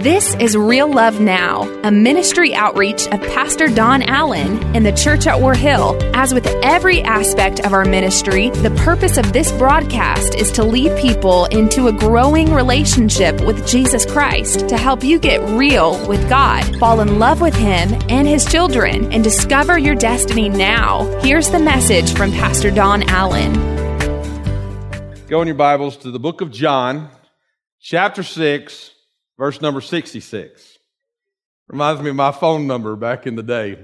This is Real Love Now, a ministry outreach of Pastor Don Allen in the church at War Hill. As with every aspect of our ministry, the purpose of this broadcast is to lead people into a growing relationship with Jesus Christ to help you get real with God, fall in love with Him and His children, and discover your destiny now. Here's the message from Pastor Don Allen. Go in your Bibles to the book of John, chapter 6 verse number 66. Reminds me of my phone number back in the day.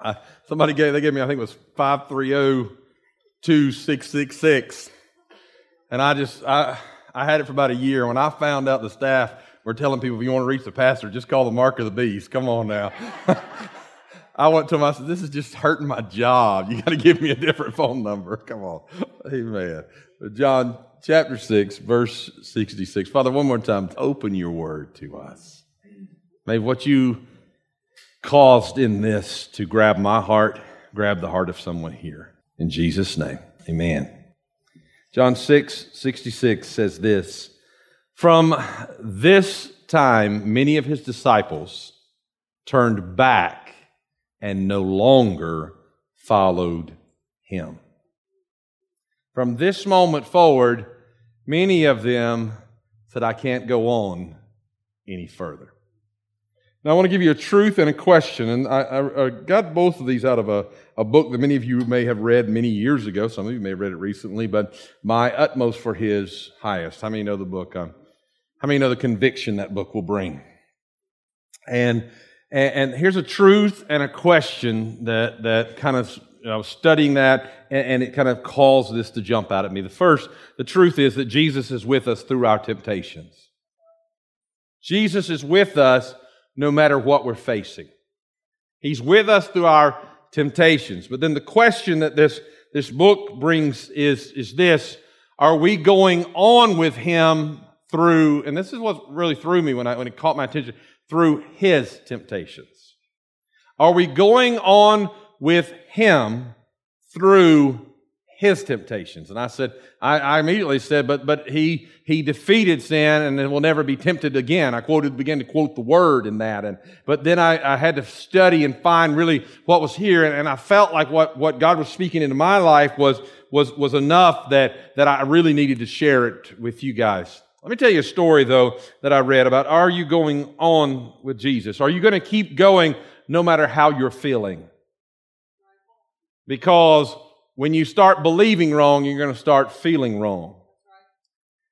Uh, somebody gave, they gave me, I think it was 530-2666. And I just, I, I had it for about a year. When I found out the staff were telling people, if you want to reach the pastor, just call the mark of the beast. Come on now. I went to him, I said, this is just hurting my job. You got to give me a different phone number. Come on. Amen. John chapter 6, verse 66. Father, one more time, open your word to us. May what you caused in this to grab my heart, grab the heart of someone here. In Jesus' name, amen. John 6, 66 says this From this time, many of his disciples turned back and no longer followed him. From this moment forward, many of them said, I can't go on any further. Now, I want to give you a truth and a question. And I, I, I, got both of these out of a, a book that many of you may have read many years ago. Some of you may have read it recently, but My Utmost for His Highest. How many know the book? Um, how many know the conviction that book will bring? And, and, and here's a truth and a question that, that kind of I was studying that, and, and it kind of caused this to jump out at me. The first, the truth is that Jesus is with us through our temptations. Jesus is with us no matter what we're facing. He's with us through our temptations. But then the question that this, this book brings is, is this Are we going on with Him through, and this is what really threw me when, I, when it caught my attention, through His temptations? Are we going on with him through his temptations. And I said, I, I, immediately said, but, but he, he defeated sin and then will never be tempted again. I quoted, began to quote the word in that. And, but then I, I had to study and find really what was here. And, and I felt like what, what God was speaking into my life was, was, was enough that, that I really needed to share it with you guys. Let me tell you a story though that I read about are you going on with Jesus? Are you going to keep going no matter how you're feeling? Because when you start believing wrong, you're going to start feeling wrong.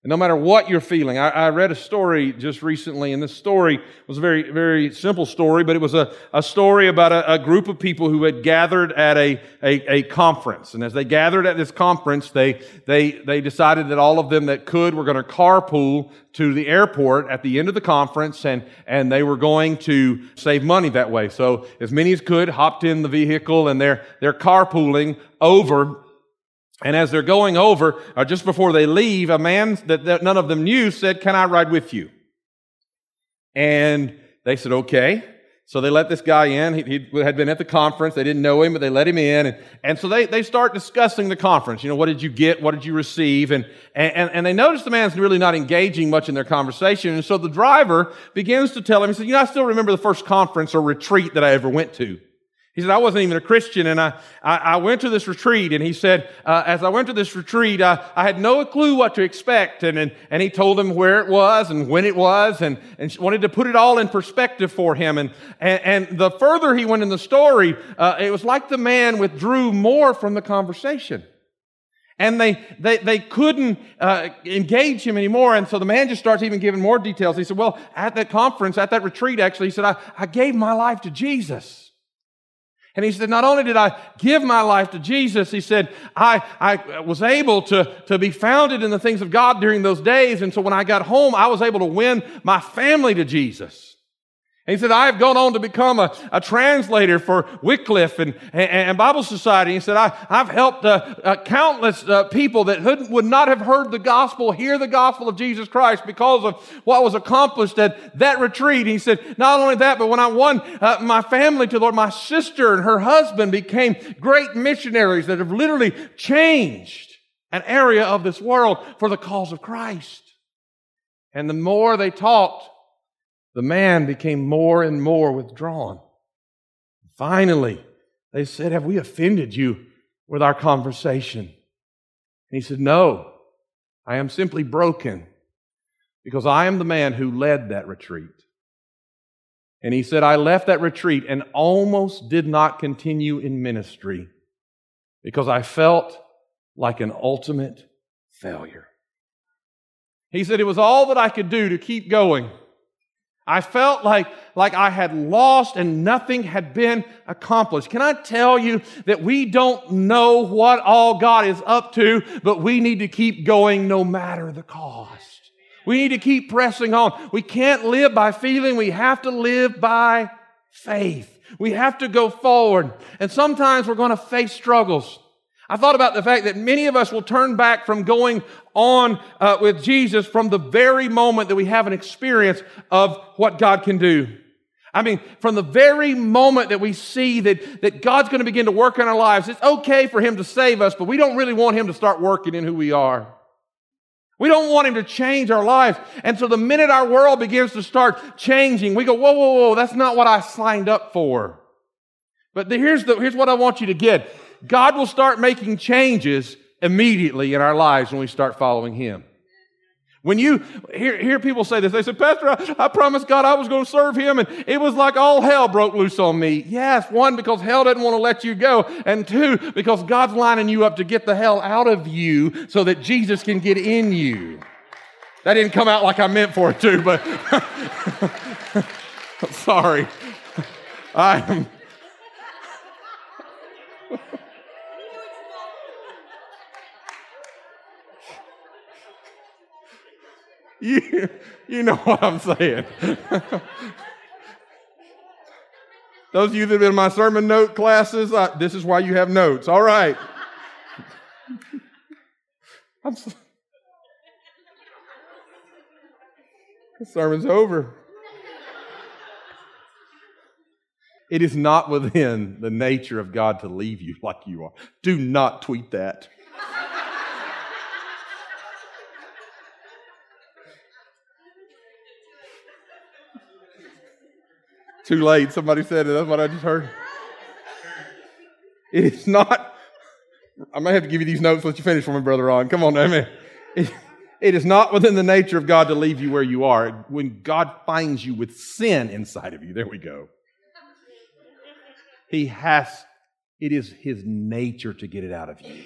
And no matter what you're feeling, I, I, read a story just recently, and this story was a very, very simple story, but it was a, a story about a, a group of people who had gathered at a, a, a, conference. And as they gathered at this conference, they, they, they decided that all of them that could were going to carpool to the airport at the end of the conference, and, and they were going to save money that way. So as many as could hopped in the vehicle, and they're, they're carpooling over and as they're going over, or uh, just before they leave, a man that, that none of them knew said, Can I ride with you? And they said, Okay. So they let this guy in. He, he, had been at the conference. They didn't know him, but they let him in. And, and so they, they start discussing the conference. You know, what did you get? What did you receive? And, and, and they notice the man's really not engaging much in their conversation. And so the driver begins to tell him, he said, you know, I still remember the first conference or retreat that I ever went to. He said, I wasn't even a Christian, and I, I, I went to this retreat, and he said, uh, as I went to this retreat, I, I had no clue what to expect, and, and, and he told him where it was and when it was, and, and wanted to put it all in perspective for him. And, and, and the further he went in the story, uh, it was like the man withdrew more from the conversation. And they, they, they couldn't uh, engage him anymore. And so the man just starts even giving more details. He said, Well, at that conference, at that retreat, actually, he said, I, I gave my life to Jesus. And he said, not only did I give my life to Jesus, he said, I, I was able to, to be founded in the things of God during those days. And so when I got home, I was able to win my family to Jesus. He said, I have gone on to become a, a translator for Wycliffe and, and, and, Bible Society. He said, I, I've helped uh, uh, countless uh, people that would not have heard the gospel hear the gospel of Jesus Christ because of what was accomplished at that retreat. He said, not only that, but when I won uh, my family to the Lord, my sister and her husband became great missionaries that have literally changed an area of this world for the cause of Christ. And the more they talked, the man became more and more withdrawn. Finally, they said, Have we offended you with our conversation? And he said, No, I am simply broken because I am the man who led that retreat. And he said, I left that retreat and almost did not continue in ministry because I felt like an ultimate failure. He said, It was all that I could do to keep going. I felt like, like I had lost and nothing had been accomplished. Can I tell you that we don't know what all God is up to, but we need to keep going no matter the cost. We need to keep pressing on. We can't live by feeling. We have to live by faith. We have to go forward. And sometimes we're going to face struggles. I thought about the fact that many of us will turn back from going on uh, with Jesus from the very moment that we have an experience of what God can do. I mean, from the very moment that we see that, that God's going to begin to work in our lives, it's okay for Him to save us, but we don't really want Him to start working in who we are. We don't want him to change our lives. And so the minute our world begins to start changing, we go, whoa, whoa, whoa, that's not what I signed up for. But the, here's, the, here's what I want you to get. God will start making changes immediately in our lives when we start following him. When you hear, hear people say this, they say, Pastor, I, I promised God I was going to serve Him, and it was like all hell broke loose on me. Yes, one, because hell didn't want to let you go, and two, because God's lining you up to get the hell out of you so that Jesus can get in you. That didn't come out like I meant for it to, but sorry. I am You, you know what I'm saying. Those of you that have been in my sermon note classes, I, this is why you have notes. All right. So, the sermon's over. It is not within the nature of God to leave you like you are. Do not tweet that. Too late. Somebody said it. That's what I just heard. It is not. I may have to give you these notes. Let you finish for me, Brother Ron. Come on. It, it is not within the nature of God to leave you where you are. When God finds you with sin inside of you, there we go. He has, it is His nature to get it out of you.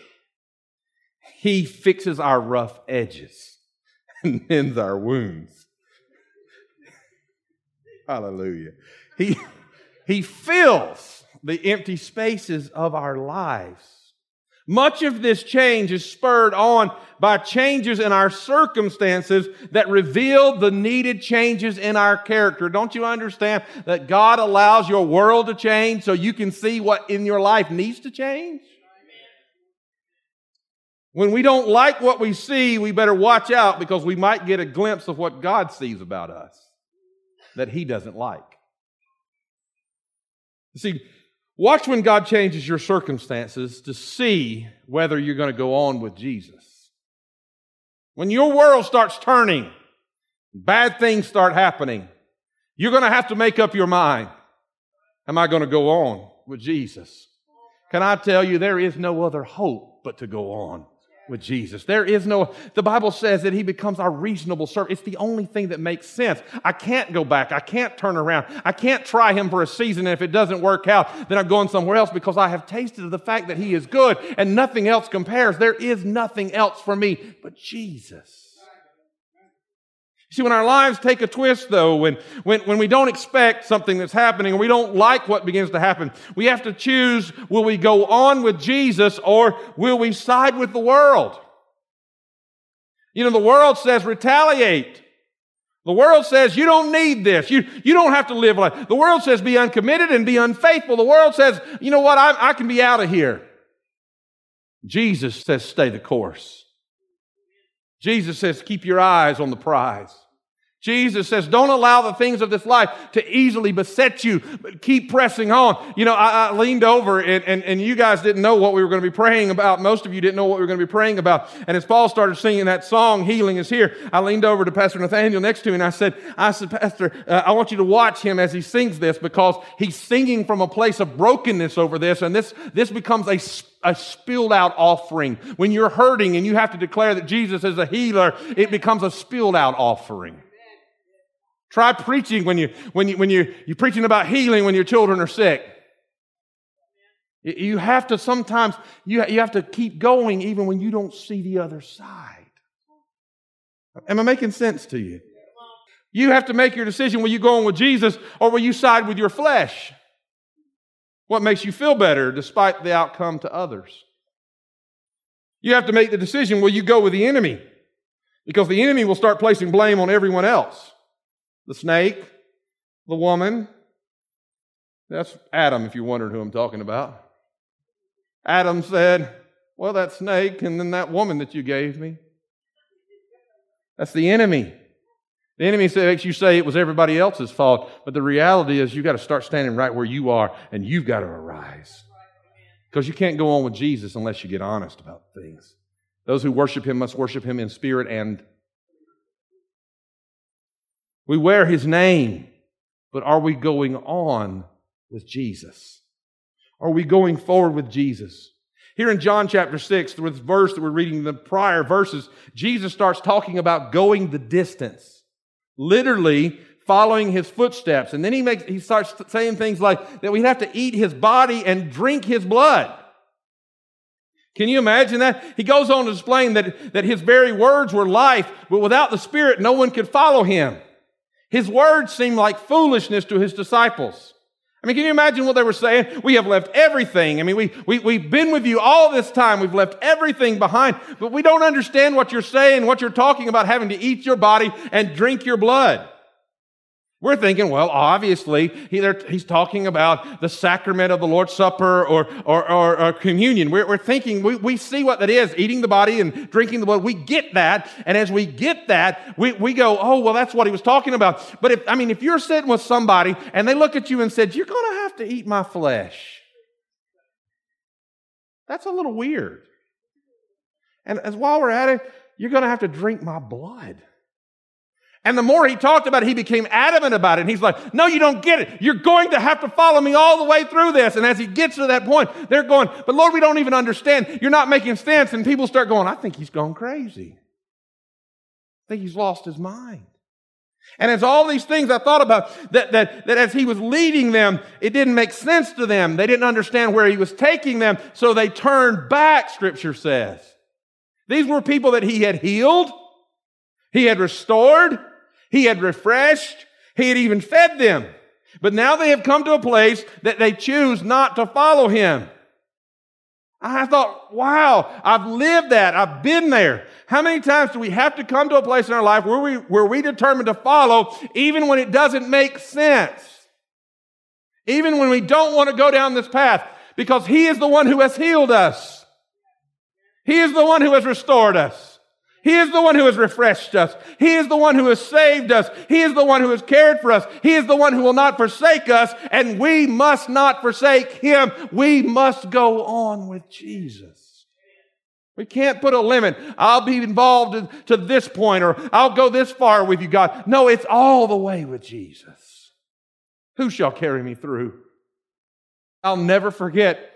He fixes our rough edges and mends our wounds. Hallelujah. He, he fills the empty spaces of our lives. Much of this change is spurred on by changes in our circumstances that reveal the needed changes in our character. Don't you understand that God allows your world to change so you can see what in your life needs to change? When we don't like what we see, we better watch out because we might get a glimpse of what God sees about us that He doesn't like. See, watch when God changes your circumstances to see whether you're going to go on with Jesus. When your world starts turning, bad things start happening, you're going to have to make up your mind. Am I going to go on with Jesus? Can I tell you, there is no other hope but to go on with Jesus. There is no, the Bible says that he becomes our reasonable servant. It's the only thing that makes sense. I can't go back. I can't turn around. I can't try him for a season. And if it doesn't work out, then I'm going somewhere else because I have tasted of the fact that he is good and nothing else compares. There is nothing else for me but Jesus. See, when our lives take a twist, though, when, when, when we don't expect something that's happening and we don't like what begins to happen, we have to choose will we go on with Jesus or will we side with the world? You know, the world says retaliate. The world says you don't need this. You, you don't have to live like. The world says be uncommitted and be unfaithful. The world says, you know what, I, I can be out of here. Jesus says stay the course. Jesus says keep your eyes on the prize. Jesus says, don't allow the things of this life to easily beset you, but keep pressing on. You know, I, I leaned over and, and, and you guys didn't know what we were going to be praying about. Most of you didn't know what we were going to be praying about. And as Paul started singing that song, Healing is Here, I leaned over to Pastor Nathaniel next to me and I said, I said, Pastor, uh, I want you to watch him as he sings this because he's singing from a place of brokenness over this. And this, this becomes a a spilled out offering. When you're hurting and you have to declare that Jesus is a healer, it becomes a spilled out offering. Try preaching when you when you when you you're preaching about healing when your children are sick. You have to sometimes you, you have to keep going even when you don't see the other side. Am I making sense to you? You have to make your decision will you go on with Jesus or will you side with your flesh? What makes you feel better despite the outcome to others? You have to make the decision will you go with the enemy? Because the enemy will start placing blame on everyone else the snake, the woman. That's Adam, if you wondered who I'm talking about. Adam said, Well, that snake and then that woman that you gave me. That's the enemy. The enemy makes you say it was everybody else's fault, but the reality is you've got to start standing right where you are and you've got to arise. Because you can't go on with Jesus unless you get honest about things. Those who worship him must worship him in spirit and we wear his name, but are we going on with Jesus? Are we going forward with Jesus? Here in John chapter 6, the verse that we're reading the prior verses, Jesus starts talking about going the distance, literally following his footsteps. And then he makes he starts saying things like that we have to eat his body and drink his blood. Can you imagine that? He goes on to explain that, that his very words were life, but without the Spirit, no one could follow him. His words seemed like foolishness to his disciples. I mean, can you imagine what they were saying? We have left everything. I mean, we, we, we've been with you all this time. We've left everything behind, but we don't understand what you're saying, what you're talking about having to eat your body and drink your blood. We're thinking, well, obviously, he, he's talking about the sacrament of the Lord's Supper or, or, or, or communion. We're, we're thinking, we, we see what that is, eating the body and drinking the blood. We get that. And as we get that, we, we go, oh, well, that's what he was talking about. But if, I mean, if you're sitting with somebody and they look at you and said, you're going to have to eat my flesh, that's a little weird. And as while we're at it, you're going to have to drink my blood. And the more he talked about it, he became adamant about it. And he's like, no, you don't get it. You're going to have to follow me all the way through this. And as he gets to that point, they're going, but Lord, we don't even understand. You're not making sense. And people start going, I think he's gone crazy. I think he's lost his mind. And as all these things I thought about, that, that, that as he was leading them, it didn't make sense to them. They didn't understand where he was taking them. So they turned back, scripture says. These were people that he had healed. He had restored. He had refreshed. He had even fed them. But now they have come to a place that they choose not to follow him. I thought, wow, I've lived that. I've been there. How many times do we have to come to a place in our life where we, where we determine to follow even when it doesn't make sense? Even when we don't want to go down this path because he is the one who has healed us. He is the one who has restored us. He is the one who has refreshed us. He is the one who has saved us. He is the one who has cared for us. He is the one who will not forsake us, and we must not forsake him. We must go on with Jesus. We can't put a limit. I'll be involved to this point, or I'll go this far with you, God. No, it's all the way with Jesus. Who shall carry me through? I'll never forget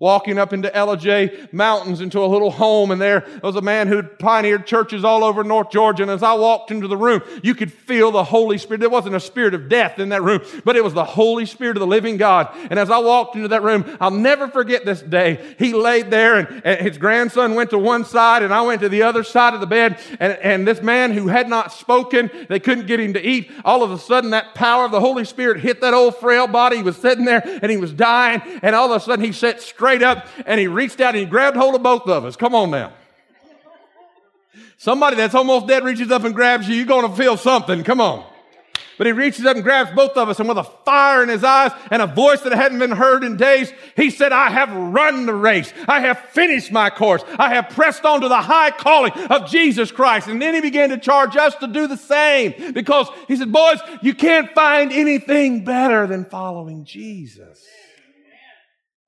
walking up into Ellijay Mountains into a little home, and there was a man who'd pioneered churches all over North Georgia. And as I walked into the room, you could feel the Holy Spirit. There wasn't a spirit of death in that room, but it was the Holy Spirit of the living God. And as I walked into that room, I'll never forget this day. He laid there, and, and his grandson went to one side, and I went to the other side of the bed. And, and this man who had not spoken, they couldn't get him to eat. All of a sudden, that power of the Holy Spirit hit that old frail body. He was sitting there, and he was dying. And all of a sudden, he sat straight straight up and he reached out and he grabbed hold of both of us. Come on now. Somebody that's almost dead reaches up and grabs you, you're going to feel something. Come on. But he reaches up and grabs both of us, and with a fire in his eyes and a voice that hadn't been heard in days, he said, I have run the race. I have finished my course. I have pressed on to the high calling of Jesus Christ. And then he began to charge us to do the same because he said, Boys, you can't find anything better than following Jesus.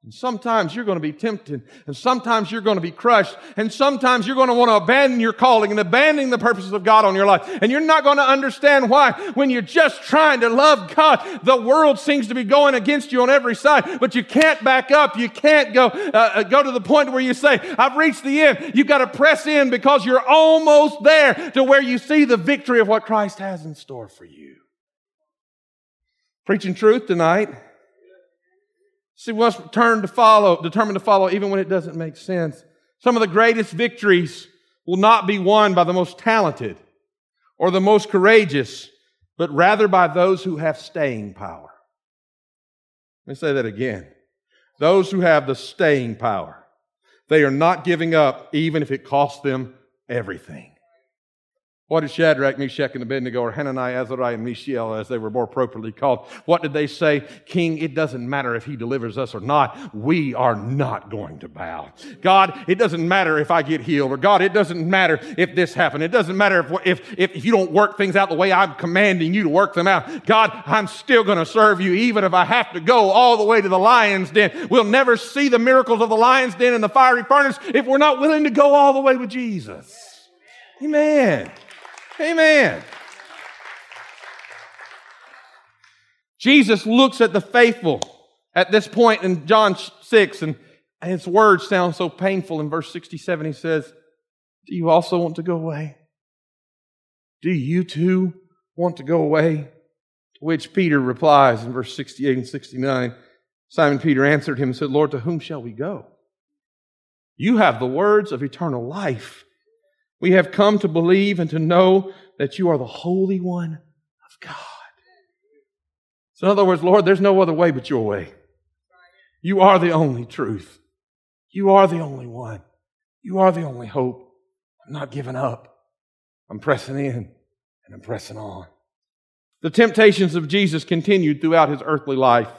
And sometimes you're going to be tempted, and sometimes you're going to be crushed, and sometimes you're going to want to abandon your calling and abandon the purposes of God on your life. And you're not going to understand why when you're just trying to love God, the world seems to be going against you on every side, but you can't back up. You can't go, uh, uh go to the point where you say, I've reached the end. You've got to press in because you're almost there to where you see the victory of what Christ has in store for you. Preaching truth tonight. We must turn to follow, determined to follow even when it doesn't make sense. Some of the greatest victories will not be won by the most talented or the most courageous, but rather by those who have staying power. Let me say that again. Those who have the staying power. They are not giving up even if it costs them everything. What did Shadrach, Meshach, and Abednego, or Hananiah, Azariah, and Mishael, as they were more appropriately called, what did they say? King, it doesn't matter if he delivers us or not. We are not going to bow. God, it doesn't matter if I get healed, or God, it doesn't matter if this happened. It doesn't matter if, if, if you don't work things out the way I'm commanding you to work them out. God, I'm still going to serve you, even if I have to go all the way to the lion's den. We'll never see the miracles of the lion's den and the fiery furnace if we're not willing to go all the way with Jesus. Amen. Amen. Jesus looks at the faithful at this point in John 6, and his words sound so painful. In verse 67, he says, Do you also want to go away? Do you too want to go away? To which Peter replies in verse 68 and 69 Simon Peter answered him and said, Lord, to whom shall we go? You have the words of eternal life. We have come to believe and to know that you are the Holy One of God. So, in other words, Lord, there's no other way but your way. You are the only truth. You are the only one. You are the only hope. I'm not giving up. I'm pressing in and I'm pressing on. The temptations of Jesus continued throughout his earthly life.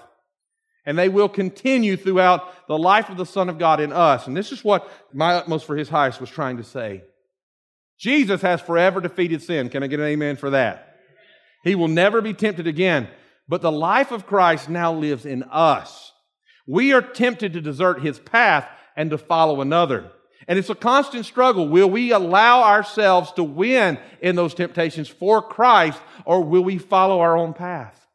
And they will continue throughout the life of the Son of God in us. And this is what my utmost for his highest was trying to say. Jesus has forever defeated sin. Can I get an amen for that? He will never be tempted again. But the life of Christ now lives in us. We are tempted to desert his path and to follow another. And it's a constant struggle. Will we allow ourselves to win in those temptations for Christ or will we follow our own path?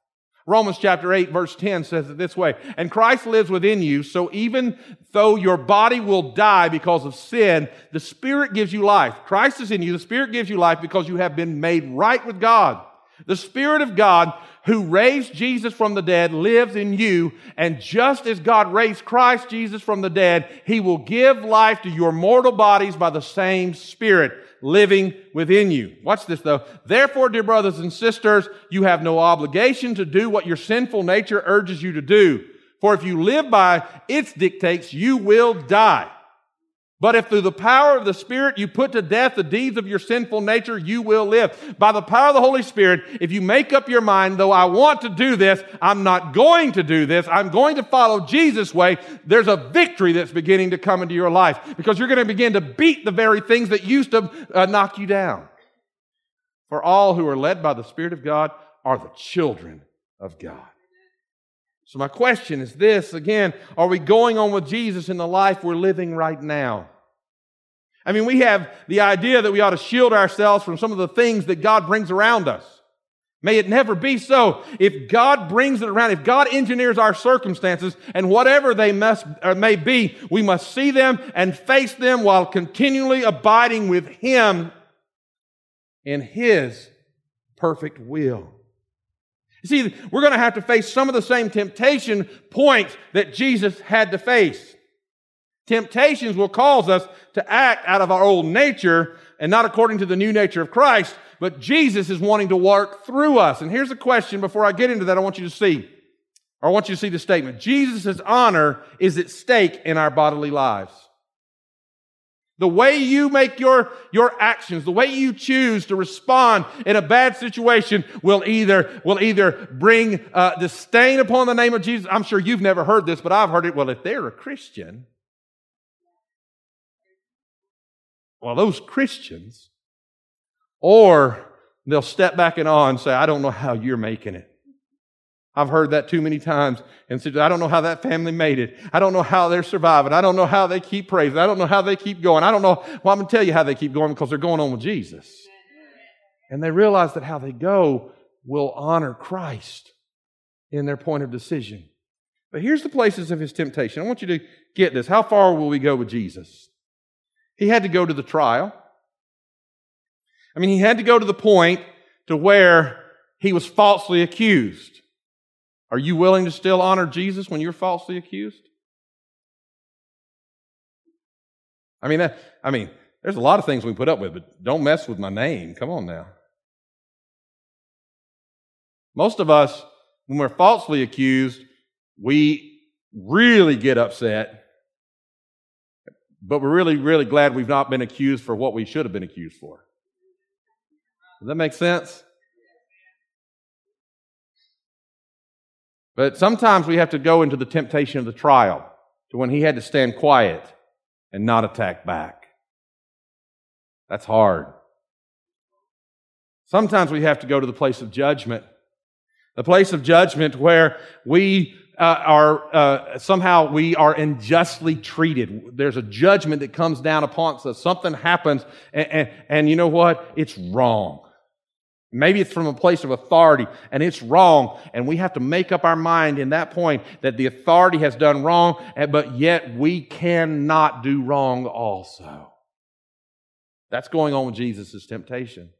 Romans chapter 8 verse 10 says it this way, and Christ lives within you, so even though your body will die because of sin, the Spirit gives you life. Christ is in you, the Spirit gives you life because you have been made right with God. The Spirit of God who raised Jesus from the dead lives in you, and just as God raised Christ Jesus from the dead, He will give life to your mortal bodies by the same Spirit living within you. Watch this though. Therefore, dear brothers and sisters, you have no obligation to do what your sinful nature urges you to do. For if you live by its dictates, you will die. But if through the power of the Spirit you put to death the deeds of your sinful nature, you will live. By the power of the Holy Spirit, if you make up your mind, though I want to do this, I'm not going to do this, I'm going to follow Jesus' way, there's a victory that's beginning to come into your life because you're going to begin to beat the very things that used to uh, knock you down. For all who are led by the Spirit of God are the children of God. So, my question is this again are we going on with Jesus in the life we're living right now? I mean, we have the idea that we ought to shield ourselves from some of the things that God brings around us. May it never be so. If God brings it around, if God engineers our circumstances and whatever they must or may be, we must see them and face them while continually abiding with Him in His perfect will. You see, we're going to have to face some of the same temptation points that Jesus had to face. Temptations will cause us to act out of our old nature and not according to the new nature of Christ, but Jesus is wanting to work through us. And here's a question before I get into that, I want you to see, or I want you to see the statement. Jesus' honor is at stake in our bodily lives. The way you make your, your actions, the way you choose to respond in a bad situation will either, will either bring uh, disdain upon the name of Jesus. I'm sure you've never heard this, but I've heard it. Well, if they're a Christian, well, those Christians, or they'll step back and on and say, I don't know how you're making it. I've heard that too many times and said, I don't know how that family made it. I don't know how they're surviving. I don't know how they keep praising. I don't know how they keep going. I don't know. Well, I'm going to tell you how they keep going because they're going on with Jesus. And they realize that how they go will honor Christ in their point of decision. But here's the places of his temptation. I want you to get this. How far will we go with Jesus? He had to go to the trial. I mean, he had to go to the point to where he was falsely accused. Are you willing to still honor Jesus when you're falsely accused? I mean, that, I mean, there's a lot of things we put up with, but don't mess with my name. Come on now. Most of us, when we're falsely accused, we really get upset, but we're really, really glad we've not been accused for what we should have been accused for. Does that make sense? But sometimes we have to go into the temptation of the trial to when he had to stand quiet and not attack back. That's hard. Sometimes we have to go to the place of judgment. The place of judgment where we uh, are uh, somehow we are unjustly treated. There's a judgment that comes down upon us. Something happens, and, and, and you know what? It's wrong. Maybe it's from a place of authority and it's wrong. And we have to make up our mind in that point that the authority has done wrong, but yet we cannot do wrong also. That's going on with Jesus' temptation.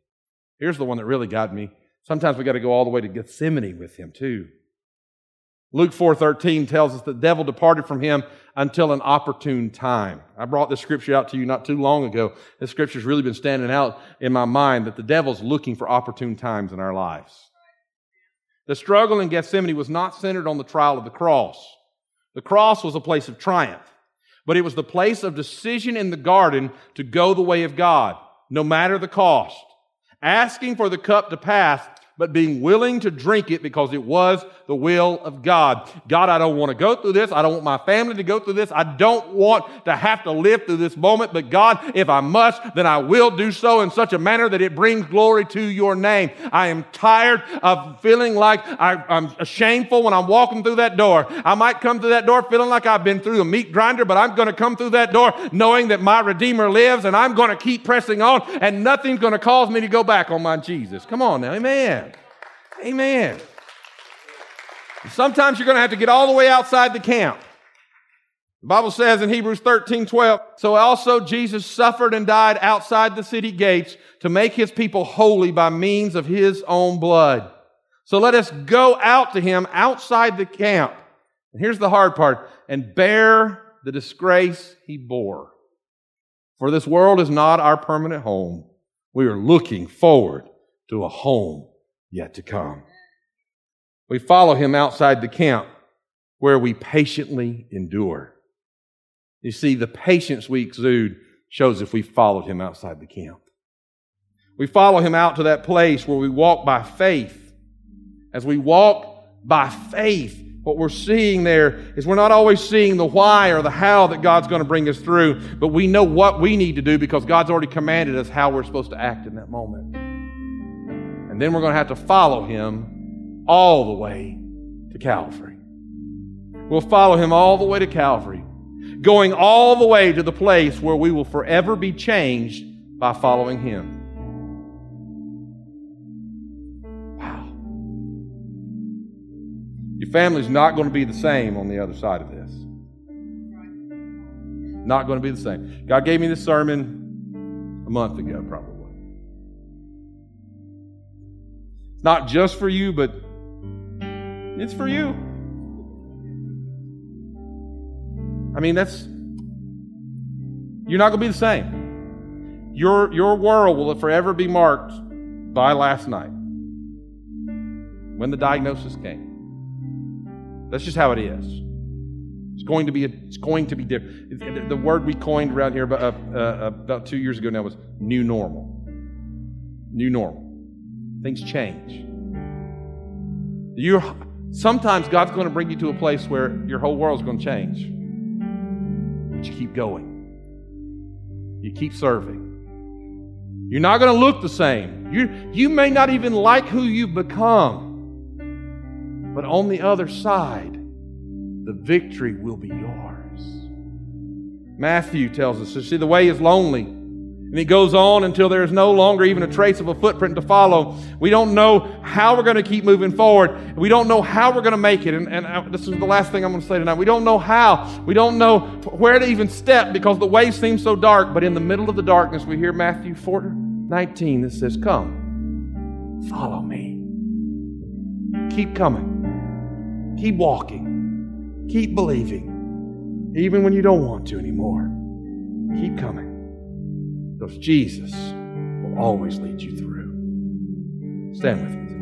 Here's the one that really got me. Sometimes we got to go all the way to Gethsemane with him too. Luke 4:13 tells us the devil departed from him until an opportune time. I brought this scripture out to you not too long ago. This scripture's really been standing out in my mind that the devil's looking for opportune times in our lives. The struggle in Gethsemane was not centered on the trial of the cross. The cross was a place of triumph, but it was the place of decision in the garden to go the way of God, no matter the cost. Asking for the cup to pass but being willing to drink it because it was the will of God. God, I don't want to go through this. I don't want my family to go through this. I don't want to have to live through this moment, but God, if I must, then I will do so in such a manner that it brings glory to your name. I am tired of feeling like I, am shameful when I'm walking through that door. I might come through that door feeling like I've been through a meat grinder, but I'm going to come through that door knowing that my Redeemer lives and I'm going to keep pressing on and nothing's going to cause me to go back on my Jesus. Come on now, amen. Amen. Sometimes you're going to have to get all the way outside the camp. The Bible says in Hebrews 13, 12, so also Jesus suffered and died outside the city gates to make his people holy by means of his own blood. So let us go out to him outside the camp. And here's the hard part and bear the disgrace he bore. For this world is not our permanent home. We are looking forward to a home yet to come. We follow him outside the camp where we patiently endure. You see, the patience we exude shows if we followed him outside the camp. We follow him out to that place where we walk by faith. As we walk by faith, what we're seeing there is we're not always seeing the why or the how that God's going to bring us through, but we know what we need to do because God's already commanded us how we're supposed to act in that moment. And then we're going to have to follow him all the way to Calvary. We'll follow him all the way to Calvary, going all the way to the place where we will forever be changed by following him. Wow. Your family's not going to be the same on the other side of this. Not going to be the same. God gave me this sermon a month ago, probably. Not just for you, but it's for you. I mean, that's, you're not going to be the same. Your, your world will forever be marked by last night when the diagnosis came. That's just how it is. It's going to be, a, it's going to be different. The word we coined around here about, uh, uh, about two years ago now was new normal. New normal. Things change. You're, sometimes God's going to bring you to a place where your whole world's going to change. But you keep going. You keep serving. You're not going to look the same. You, you may not even like who you've become. But on the other side, the victory will be yours. Matthew tells us, see, the way is lonely. And he goes on until there is no longer even a trace of a footprint to follow. We don't know how we're going to keep moving forward. We don't know how we're going to make it. And, and uh, this is the last thing I'm going to say tonight. We don't know how. We don't know where to even step because the way seems so dark. But in the middle of the darkness, we hear Matthew 4, 19 that says, Come, follow me. Keep coming. Keep walking. Keep believing. Even when you don't want to anymore. Keep coming. Because Jesus will always lead you through. Stand with me.